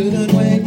couldn't wait.